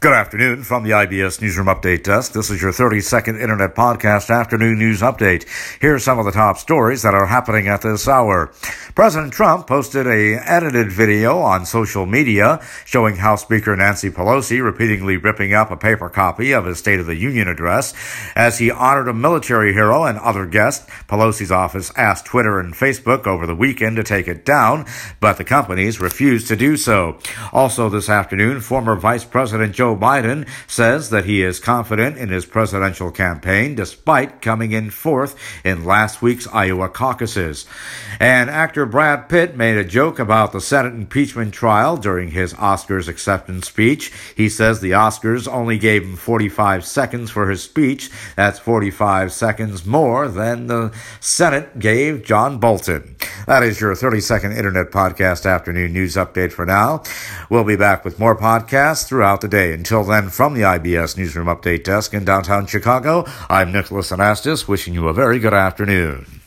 Good afternoon from the IBS Newsroom Update Desk. This is your 30 second Internet Podcast Afternoon News Update. Here are some of the top stories that are happening at this hour. President Trump posted a edited video on social media showing House Speaker Nancy Pelosi repeatedly ripping up a paper copy of his State of the Union address as he honored a military hero and other guests. Pelosi's office asked Twitter and Facebook over the weekend to take it down, but the companies refused to do so. Also this afternoon, former Vice President Joe Joe Biden says that he is confident in his presidential campaign despite coming in fourth in last week's Iowa caucuses. And actor Brad Pitt made a joke about the Senate impeachment trial during his Oscars acceptance speech. He says the Oscars only gave him 45 seconds for his speech. That's 45 seconds more than the Senate gave John Bolton. That is your 30 second Internet Podcast Afternoon News Update for now. We'll be back with more podcasts throughout the day. Until then, from the IBS Newsroom Update Desk in downtown Chicago, I'm Nicholas Anastas, wishing you a very good afternoon.